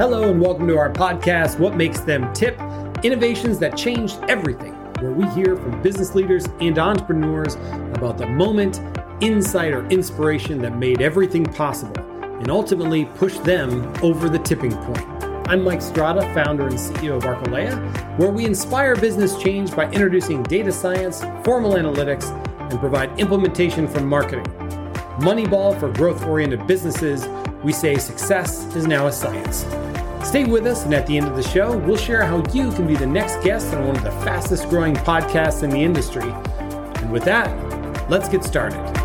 Hello, and welcome to our podcast, What Makes Them Tip Innovations That Changed Everything, where we hear from business leaders and entrepreneurs about the moment, insight, or inspiration that made everything possible and ultimately pushed them over the tipping point. I'm Mike Strada, founder and CEO of Arcalea, where we inspire business change by introducing data science, formal analytics, and provide implementation from marketing. Moneyball for growth oriented businesses, we say success is now a science. Stay with us, and at the end of the show, we'll share how you can be the next guest on one of the fastest growing podcasts in the industry. And with that, let's get started.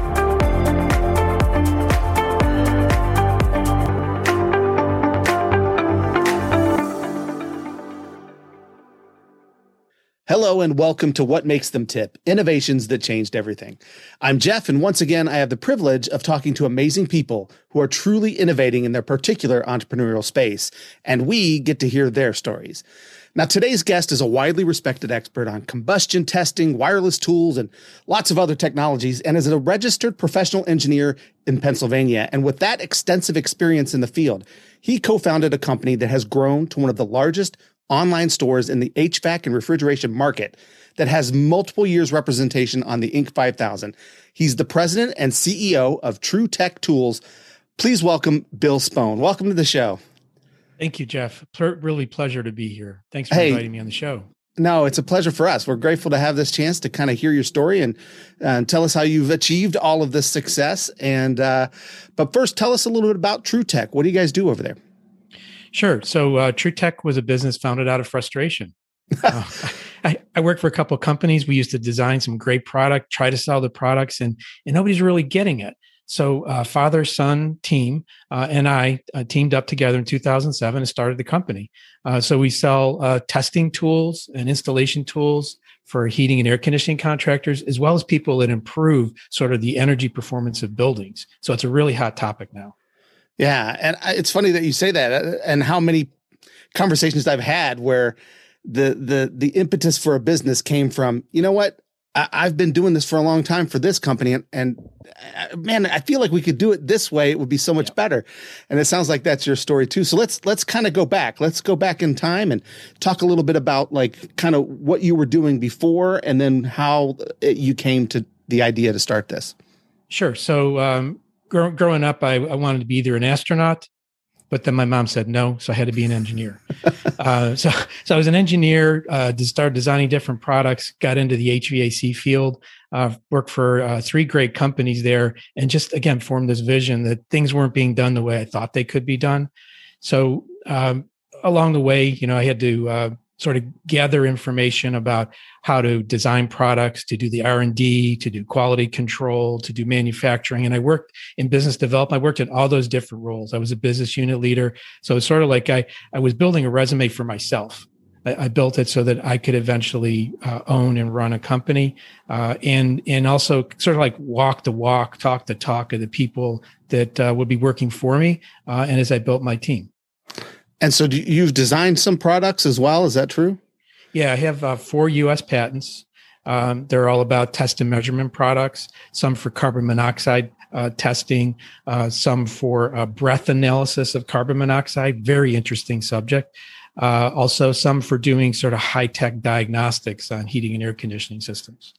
Hello and welcome to What Makes Them Tip Innovations That Changed Everything. I'm Jeff, and once again, I have the privilege of talking to amazing people who are truly innovating in their particular entrepreneurial space, and we get to hear their stories. Now, today's guest is a widely respected expert on combustion testing, wireless tools, and lots of other technologies, and is a registered professional engineer in Pennsylvania. And with that extensive experience in the field, he co founded a company that has grown to one of the largest online stores in the HVAC and refrigeration market that has multiple years representation on the Inc. 5000. He's the president and CEO of TruTech Tools. Please welcome Bill Spohn. Welcome to the show. Thank you, Jeff. Ple- really pleasure to be here. Thanks for hey, inviting me on the show. No, it's a pleasure for us. We're grateful to have this chance to kind of hear your story and uh, tell us how you've achieved all of this success. And uh, but first, tell us a little bit about TruTech. What do you guys do over there? Sure. So uh, TruTech was a business founded out of frustration. uh, I, I worked for a couple of companies. We used to design some great product, try to sell the products, and and nobody's really getting it. So uh, father son team uh, and I uh, teamed up together in 2007 and started the company. Uh, so we sell uh, testing tools and installation tools for heating and air conditioning contractors, as well as people that improve sort of the energy performance of buildings. So it's a really hot topic now. Yeah, and it's funny that you say that, uh, and how many conversations I've had where the the the impetus for a business came from, you know what, I, have been doing this for a long time for this company, and, and uh, man, I feel like we could do it this way; it would be so much yeah. better. And it sounds like that's your story too. So let's let's kind of go back. Let's go back in time and talk a little bit about like kind of what you were doing before, and then how you came to the idea to start this. Sure. So um, grow, growing up, I, I, wanted to be either an astronaut, but then my mom said no, so I had to be an engineer. uh, so, so I was an engineer. Uh, to start designing different products. Got into the HVAC field. Uh, worked for uh, three great companies there, and just again formed this vision that things weren't being done the way I thought they could be done. So um, along the way, you know, I had to uh, sort of gather information about how to design products to do the r&d to do quality control to do manufacturing. And i worked in business development. I worked in all those different roles. I was a business unit leader. So it's sort of like i, I was building a resume for myself. I, I built it so that I could eventually uh, own and run a company, uh, and and also sort of like walk the walk, talk the talk of the people that uh, would be working for me, uh, and as I built my team. And so you've designed some products as well. Is that true? Yeah, I have uh, four U.S. patents. Um, they're all about test and measurement products. Some for carbon monoxide uh, testing, uh, some for uh, breath analysis of carbon monoxide. Very interesting subject. Uh, also, some for doing sort of high tech diagnostics on heating and air conditioning systems.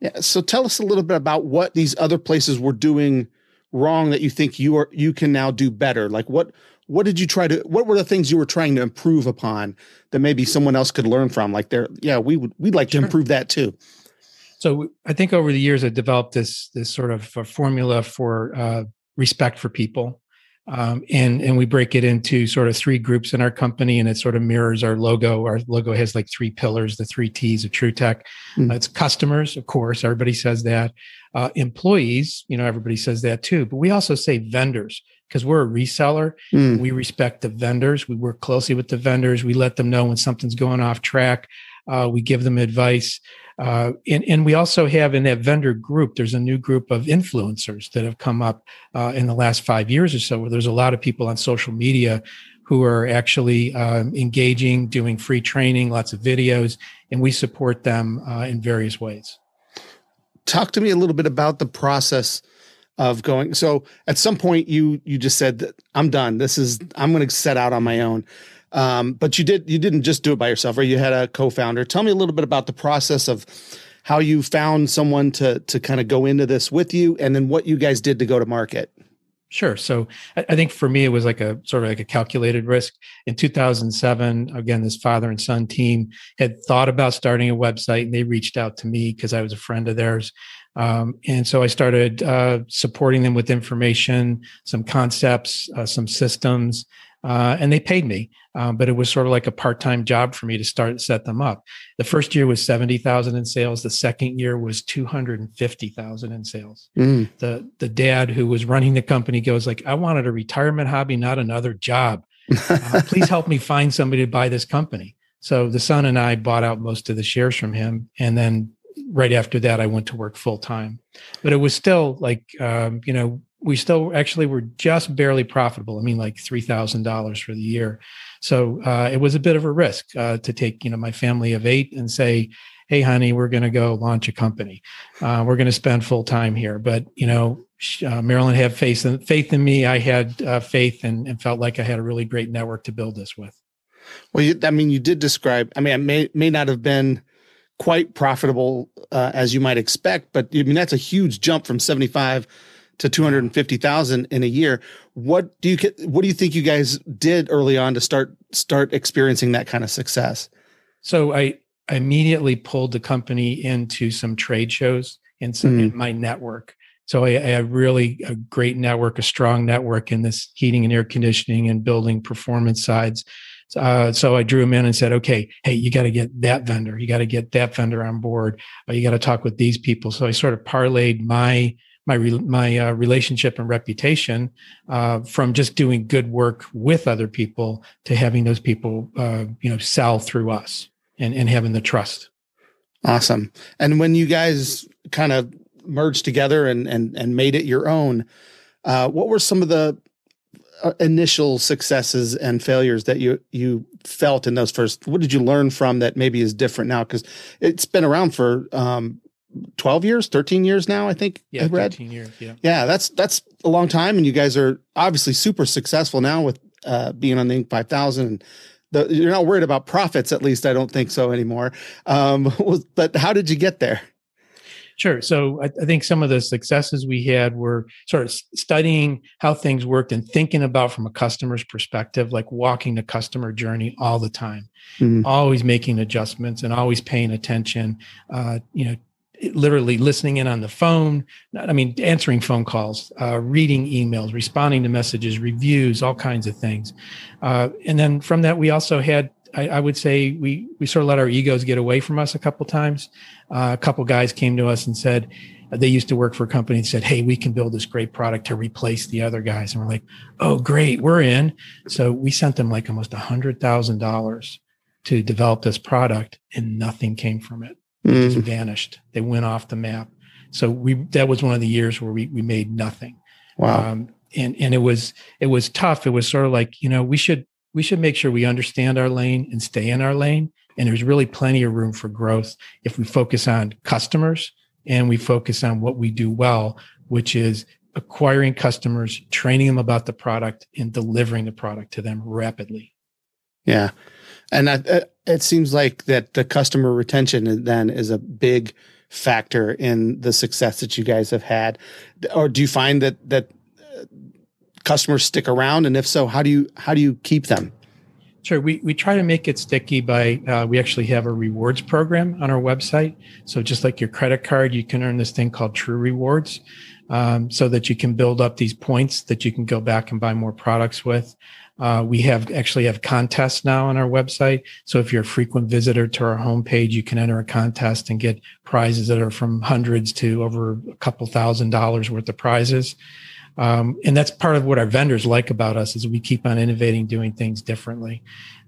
Yeah. So tell us a little bit about what these other places were doing wrong that you think you are you can now do better. Like what what did you try to what were the things you were trying to improve upon that maybe someone else could learn from? Like there yeah we would we'd like to improve that too. So i think over the years i developed this this sort of formula for uh, respect for people. Um, and and we break it into sort of three groups in our company and it sort of mirrors our logo. Our logo has like three pillars the three t's of TruTech. Mm. uh, it's customers of course everybody says that. Uh, employees you know everybody says that too but we also say vendors because we're a reseller. Mm. We respect the vendors. We work closely with the vendors. We let them know when something's going off track. Uh, we give them advice. Uh, and, and we also have in that vendor group, there's a new group of influencers that have come up uh, in the last five years or so, where there's a lot of people on social media who are actually um, engaging, doing free training, lots of videos, and we support them uh, in various ways. Talk to me a little bit about the process of going. So at some point, you you just said that I'm done. This is I'm going to set out on my own. Um, but you did you didn't just do it by yourself, or you had a co-founder. Tell me a little bit about the process of how you found someone to to kind of go into this with you, and then what you guys did to go to market. Sure. So I, think for me, it was like a sort of like a calculated risk. In 2007, again, this father and son team had thought about starting a website and they reached out to me because I was a friend of theirs. Um, and so I started uh, supporting them with information, some concepts, uh, some systems, uh, and they paid me. Um, but it was sort of like a part-time job for me to start set them up. The first year was seventy thousand in sales. The second year was two hundred and fifty thousand in sales. Mm. The the dad who was running the company goes like, "I wanted a retirement hobby, not another job. Uh, please help me find somebody to buy this company." So the son and I bought out most of the shares from him, and then right after that, I went to work full time. But it was still like, um, you know, we still actually were just barely profitable. I mean, like three thousand dollars for the year. So uh, it was a bit of a risk uh, to take, you know, my family of eight and say, "Hey, honey, we're going to go launch a company. Uh, we're going to spend full time here." But you know, uh, Marilyn had faith in faith in me. I had uh, faith and, and, felt like I had a really great network to build this with. Well, you, I mean, you did describe. I mean, it may may not have been quite profitable uh, as you might expect, but I mean that's a huge jump from seventy five to 250,000 in a year. What do you what do you think you guys did early on to start start experiencing that kind of success? So I, I immediately pulled the company into some trade shows in, some, mm. in my network. So I, I have really a great network, a strong network in this heating and air conditioning and building performance sides. Uh, so I drew him in and said, okay, hey, you got to get that vendor. You got to get that vendor on board. Uh, you got to talk with these people. So I sort of parlayed my my my uh, relationship and reputation uh, from just doing good work with other people to having those people uh, you know sell through us and, and having the trust awesome and when you guys kind of merged together and and and made it your own uh, what were some of the initial successes and failures that you you felt in those first what did you learn from that maybe is different now? Because it's been around for um, 12 years 13 years now i think yeah 13 years yeah. Yeah that's that's a long time and you guys are obviously super successful now with uh, being on the inc. 5000 the, you're not worried about profits at least i don't think so anymore. Um, but how did you get there Sure. So I, I, think some of the successes we had were sort of studying how things worked and thinking about from a customer's perspective, like walking the customer journey all the time, mm-hmm. always making adjustments and always paying attention. Uh, you know, literally listening in on the phone i mean answering phone calls uh, reading emails responding to messages reviews all kinds of things uh, and then from that we also had I, I, would say we we sort of let our egos get away from us a couple times uh, a couple guys came to us and said they used to work for a company and said hey we can build this great product to replace the other guys and we're like oh great we're in so we sent them like almost a hundred thousand dollars to develop this product and nothing came from it mm. just vanished. They went off the map. So we that was one of the years where we we made nothing. Wow. Um, and and it was it was tough. It was sort of like you know we should we should make sure we understand our lane and stay in our lane. And there's really plenty of room for growth if we focus on customers and we focus on what we do well, which is acquiring customers, training them about the product, and delivering the product to them rapidly. Yeah. And I, it seems like that the customer retention then is a big factor in the success that you guys have had. Or do you find that that uh, customers stick around, and if so, how do you how do you keep them? Sure. We, we try to make it sticky by, uh, we actually have a rewards program on our website. So just like your credit card, you can earn this thing called True Rewards um, so that you can build up these points that you can go back and buy more products with. Uh, we have actually have contests now on our website. So if you're a frequent visitor to our homepage, you can enter a contest and get prizes that are from hundreds to over a couple thousand dollars worth of prizes. Um, and that's part of what our vendors like about us is we keep on innovating, doing things differently.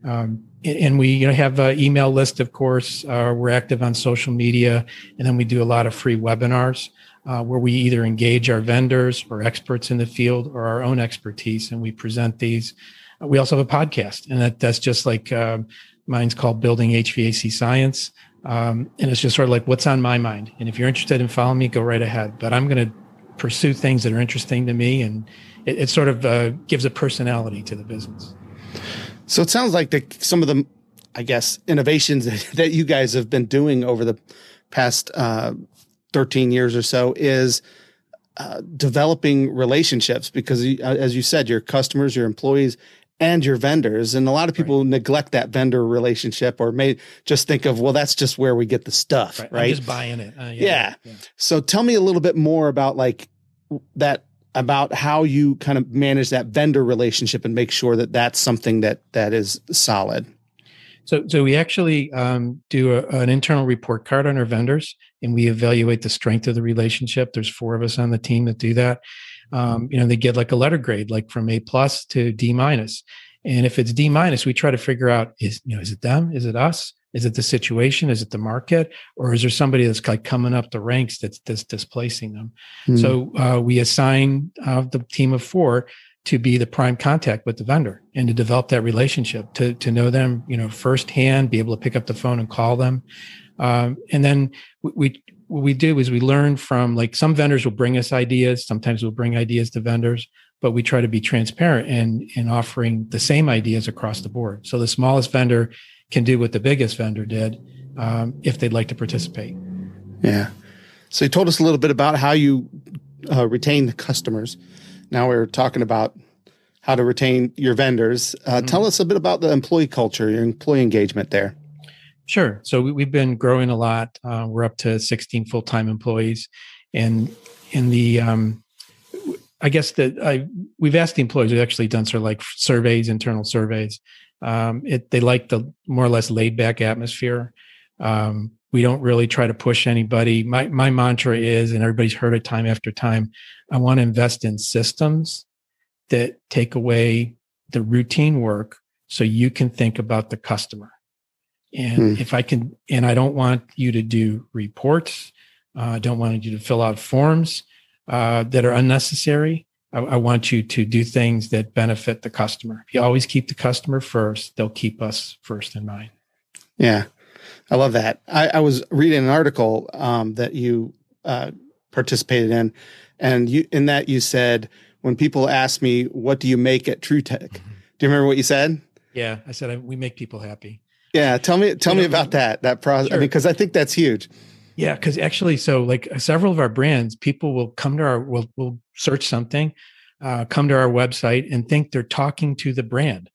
Um, and we you know have an email list, of course. Uh, we're active on social media, and then we do a lot of free webinars uh, where we either engage our vendors or experts in the field or our own expertise, and we present these. Uh, we also have a podcast, and that, that's just like uh, mine's called Building HVAC Science. Um, and it's just sort of like what's on my mind. And if you're interested in following me, go right ahead. But I'm going to pursue things that are interesting to me, and it, it sort of uh, gives a personality to the business. So it sounds like the, some of the, I guess, innovations that, you guys have been doing over the past uh, 13 years or so is uh, developing relationships because, uh, as you said, your customers, your employees, and your vendors. And a lot of people right. neglect that vendor relationship or may just think of, well, that's just where we get the stuff, right? right? just buying it. Uh, yeah, yeah. yeah. So tell me a little bit more about like that about how you kind of manage that vendor relationship and make sure that that's something that that is solid. So, so we actually um, do a, an internal report card on our vendors, and we evaluate the strength of the relationship. There's four of us on the team that do that. Um, you know, they get like a letter grade, like from A plus to D minus. And if it's D minus, we try to figure out is you know is it them, is it us, is it the situation, is it the market, or is there somebody that's like coming up the ranks that's, that's displacing them? Mm. So uh, we assign uh, the team of four to be the prime contact with the vendor and to develop that relationship to to know them you know firsthand be able to pick up the phone and call them um, and then we, we what we do is we learn from like some vendors will bring us ideas sometimes we'll bring ideas to vendors but we try to be transparent in in offering the same ideas across the board so the smallest vendor can do what the biggest vendor did um, if they'd like to participate yeah so you told us a little bit about how you uh, retain the customers now we're talking about how to retain your vendors. Uh, mm-hmm. Tell us a bit about the employee culture, your employee engagement there. Sure. So we, have been growing a lot. Uh, we're up to 16 full time employees, and in the um, I guess that I we've asked the employees. We've actually done sort of like surveys, internal surveys. Um, it, they like the more or less laid back atmosphere. Um, we don't really try to push anybody. My my mantra is, and everybody's heard it time after time. I want to invest in systems that take away the routine work, so you can think about the customer. And hmm. if I can, and I don't want you to do reports. Uh, I don't want you to fill out forms uh, that are unnecessary. I, I want you to do things that benefit the customer. If you always keep the customer first, they'll keep us first in mind. Yeah. I love that. I, I was reading an article um, that you uh, participated in, and you in that you said when people ask me, "What do you make at TruTech?" Mm-hmm. Do you remember what you said? Yeah, I said we make people happy. Yeah, tell me tell you me know, about that that process. Sure. I mean, because I think that's huge. Yeah, because actually, so like several of our brands, people will come to our will will search something, uh, come to our website, and think they're talking to the brand.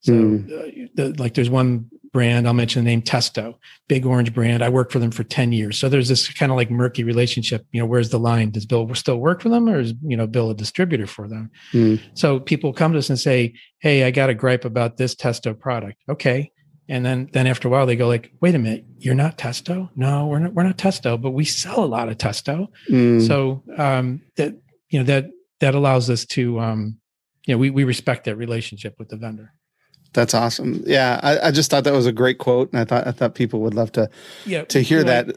So, mm. uh, the, like, there's one brand. I'll mention the name Testo, big orange brand. I worked for them for 10 years. So there's this kind of like murky relationship. You know, where's the line? Does Bill still work for them or is, you know, Bill a distributor for them? Mm. So people come to us and say, Hey, I got a gripe about this Testo product. Okay. And then, then after a while they go like, wait a minute, you're not Testo? No, we're not, we're not Testo, but we sell a lot of Testo. Mm. So, um, that, you know, that, that allows us to, um, you know, we, we respect that relationship with the vendor. That's awesome. Yeah, I, I, just thought that was a great quote, and I thought I thought people would love to yeah to hear that.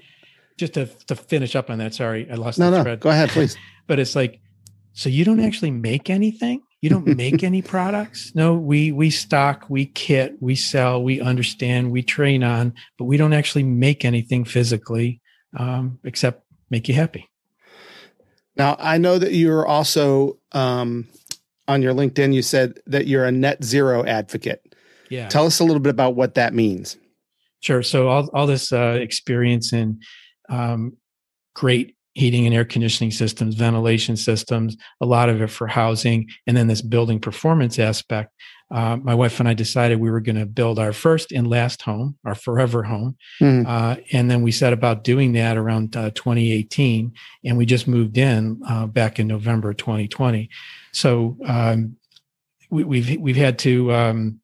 just to to finish up on that. Sorry, I lost. No, no, thread. go ahead, please. but it's like, so you don't actually make anything. You don't make any products. No, we we stock, we kit, we sell, we understand, we train on, but we don't actually make anything physically, um, except make you happy. Now I know that you're also um, on your LinkedIn. You said that you're a net zero advocate. Yeah. Tell us a little bit about what that means. Sure. So all, all this uh, experience in um, great heating and air conditioning systems, ventilation systems, a lot of it for housing, and then this building performance aspect. Uh, my wife and I decided we were going to build our first and last home, our forever home. Mm. Uh, and then we set about doing that around uh, 2018. And we just moved in uh, back in November 2020. So um, we, have we've, we've had to um,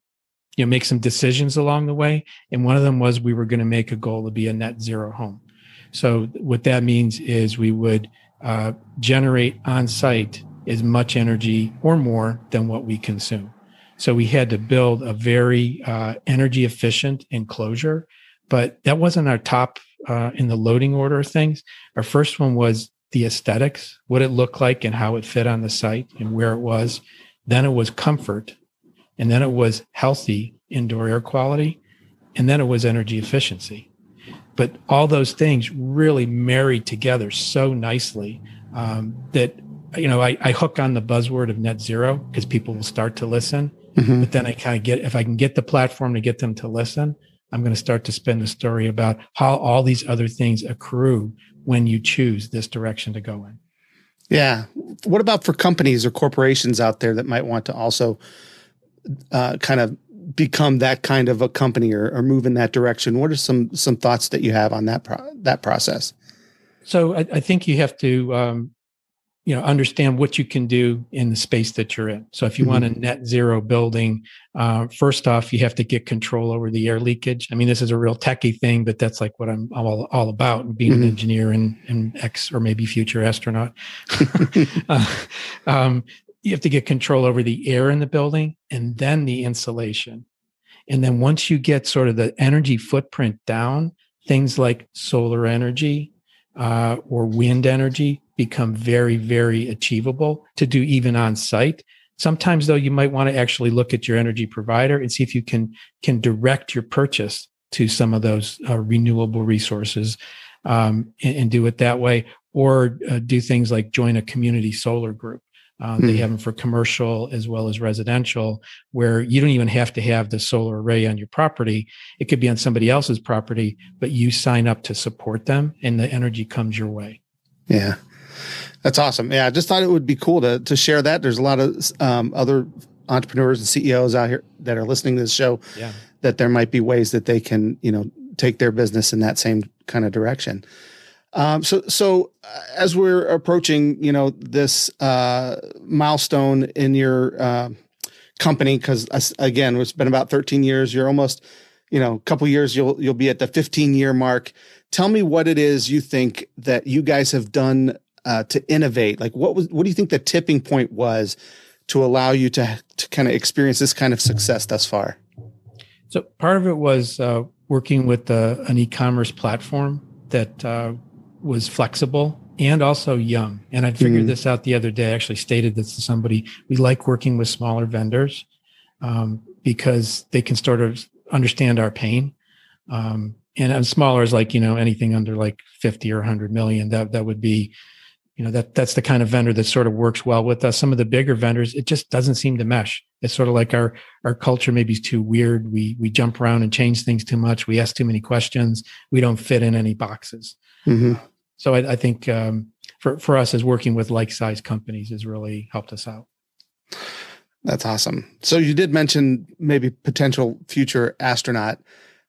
you know make some decisions along the way and one of them was we were going to make a goal to be a net zero home so what that means is we would uh, generate on site as much energy or more than what we consume. So we had to build a very uh, energy efficient enclosure but that wasn't our top uh, in the loading order of things. Our first one was the aesthetics what it looked like and how it fit on the site and where it was. Then it was comfort and then it was healthy indoor air quality, and then it was energy efficiency. But all those things really married together so nicely um, that you know I, I, hook on the buzzword of net zero because people will start to listen. Mm-hmm. but then i kind of get if i can get the platform to get them to listen i'm going to start to spin the story about how all these other things accrue when you choose this direction to go in. Yeah. What about for companies or corporations out there that might want to also uh, kind of become that kind of a company or, or, move in that direction? What are some some thoughts that you have on that pro- that process? So I, I think you have to um, you know understand what you can do in the space that you're in. So if you mm-hmm. want a net zero building uh, first off you have to get control over the air leakage. I mean this is a real techie thing but that's like what i'm all, all about and being mm-hmm. an engineer and, and ex or maybe future astronaut. Uh, um, you have to get control over the air in the building and then the insulation and then once you get sort of the energy footprint down things like solar energy uh, or wind energy become very, very achievable to do even on site. Sometimes though, you might want to actually look at your energy provider and see if you can, can direct your purchase to some of those uh, renewable resources um, and, and, do it that way, or uh, do things like join a community solar group. Uh, hmm. They have them for commercial as well as residential, where you don't even have to have the solar array on your property. It could be on somebody else's property, but you sign up to support them and the energy comes your way. Yeah. That's awesome. Yeah, I just thought it would be cool to to share that. There's a lot of um, other entrepreneurs and CEOs out here that are listening to this show. Yeah. That there might be ways that they can, you know, take their business in that same kind of direction. Um, so, so uh, as we're approaching, you know, this uh, milestone in your uh, company, because again, it's been about 13 years. You're almost, you know, a couple years. You'll you'll be at the 15 year mark. Tell me what it is you think that you guys have done uh, to innovate? Like, what was what do you think the tipping point was to allow you to to kind of experience this kind of success thus far? So part of it was uh, working with uh, an e-commerce platform that was flexible and also young. And I figured mm. this out the other day. I actually stated this to somebody. We like working with smaller vendors um, because they can sort of understand our pain. Um, and smaller is like you know anything under like 50 or 100 million that that would be you know that that's the kind of vendor that sort of works well with us. Some of the bigger vendors it just doesn't seem to mesh. It's sort of like our our culture maybe is too weird. We we jump around and change things too much. We ask too many questions. We don't fit in any boxes. Mm-hmm. so I, I think um, for for us as working with like size companies has really helped us out. That's awesome. So you did mention maybe potential future astronaut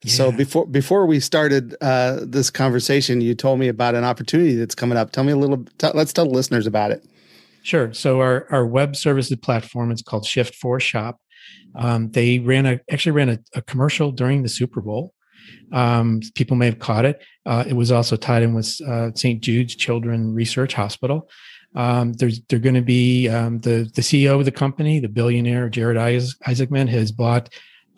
so before before we started uh, this conversation, you told me about an opportunity that's coming up. Tell me a little. T- let's tell the listeners about it. Sure. So our our web services platform it's called Shift4 Shop. Um, they ran a actually ran a, a commercial during the Super Bowl. Um, people may have caught it. Uh, it was also tied in with uh, St. Jude's Children Research Hospital. Um, there's they're going to be um, the the CEO of the company, the billionaire Jared Isaacman, has bought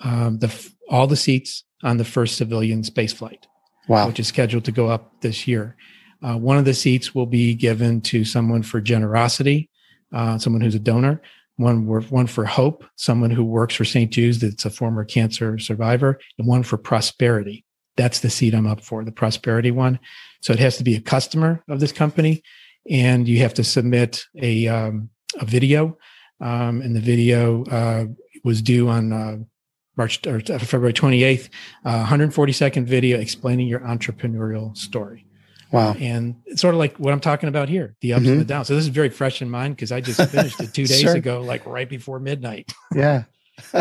um, the all the seats on the first civilian space flight, wow. which is scheduled to go up this year. Uh, one of the seats will be given to someone for generosity, uh, someone who's a donor. One, one for hope, someone who works for St. Jude's that's a former cancer survivor, and one for prosperity. That's the seat I'm up for, the prosperity one. So it has to be a customer of this company, and you have to submit a um, a video, um, and the video uh, was due on uh, March or uh, February 28th, uh, 140 second video explaining your entrepreneurial story. Wow. And it's sort of like what I'm talking about here, the ups mm-hmm. and the downs. So this is very fresh in mind because I just finished it two days sure. ago, like right before midnight. yeah.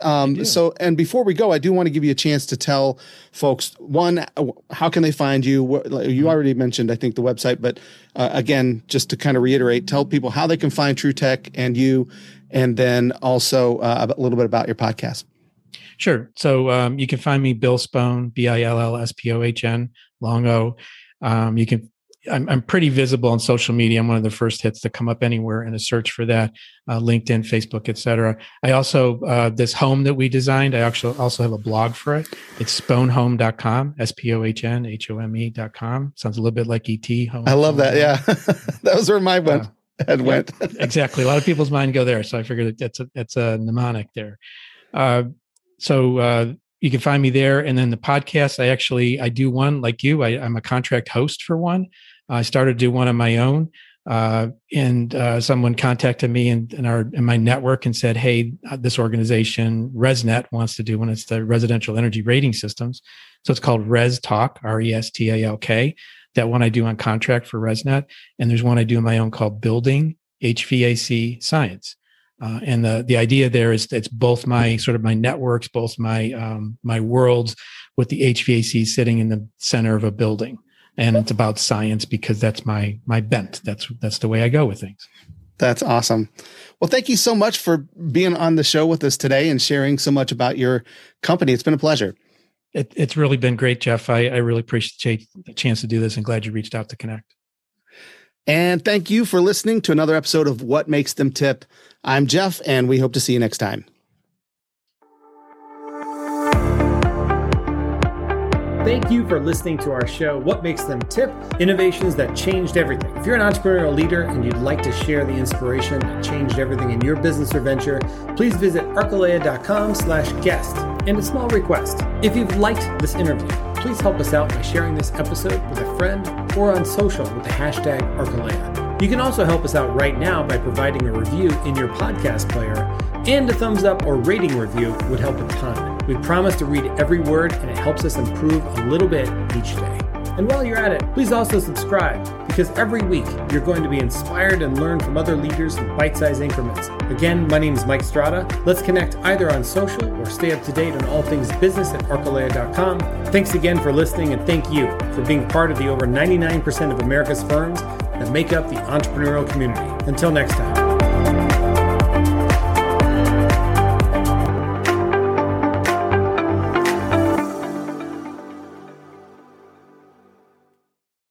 um, so, and before we go, I do want to give you a chance to tell folks one, how can they find you? You mm-hmm. already mentioned, I think, the website, but uh, again, just to kind of reiterate, tell people how they can find TruTech and you and then also uh, a little bit about your podcast. Sure. So um, you can find me Bill Spohn, B I L L S P O H N, long O. Um, you can. I'm, I'm, pretty visible on social media. I'm one of the first hits to come up anywhere in a search for that, uh, LinkedIn, Facebook, etc. I also uh, this home that we designed. I actually also have a blog for it. It's spohnhome.com, S P O H N H O M E.com. Sounds a little bit like ET. Home. I love that. Yeah, that was where my went. Uh, head went. exactly. A lot of people's mind go there. So I figured that's a, that's a mnemonic there. Uh, so uh, you can find me there. And then the podcast, I actually, I do one like you, I, am a contract host for one. I started to do one on my own. Uh, and uh, someone contacted me in, in, our in my network and said, "Hey, uh, this organization ResNet wants to do one. It's the residential energy rating systems, so it's called Res Talk, R E S T A L K. That one I do on contract for ResNet, and there's one I do on my own called Building HVAC Science. Uh, and the the idea there is it's both my sort of my networks, both my um, my worlds, with the HVAC sitting in the center of a building and it's about science because that's my my bent. That's that's the way I go with things. That's awesome. Well, thank you so much for being on the show with us today and sharing so much about your company. It's been a pleasure. It, it's really been great, Jeff. I, I really appreciate the chance to do this and glad you reached out to connect. And thank you for listening to another episode of What Makes Them Tip. I'm Jeff, and we hope to see you next time. Thank you for listening to our show, What Makes Them Tip Innovations That Changed Everything. If you're an entrepreneurial leader and you'd like to share the inspiration that changed everything in your business or venture, please visit arcalea.com slash guest. And a small request if you've liked this interview, please help us out by sharing this episode with a friend or on social with the hashtag Arcalea. You can also help us out right now by providing a review in your podcast player, and a thumbs up or rating review would help a ton. We promise to read every word, and it helps us improve a little bit each day. And while you're at it, please also subscribe because every week you're going to be inspired and learn from other leaders in bite sized increments. Again, my name is Mike Strada. Let's connect either on social or stay up to date on all things business at arcalea.com. Thanks again for listening, and thank you for being part of the over 99% of America's firms that make up the entrepreneurial community. Until next time.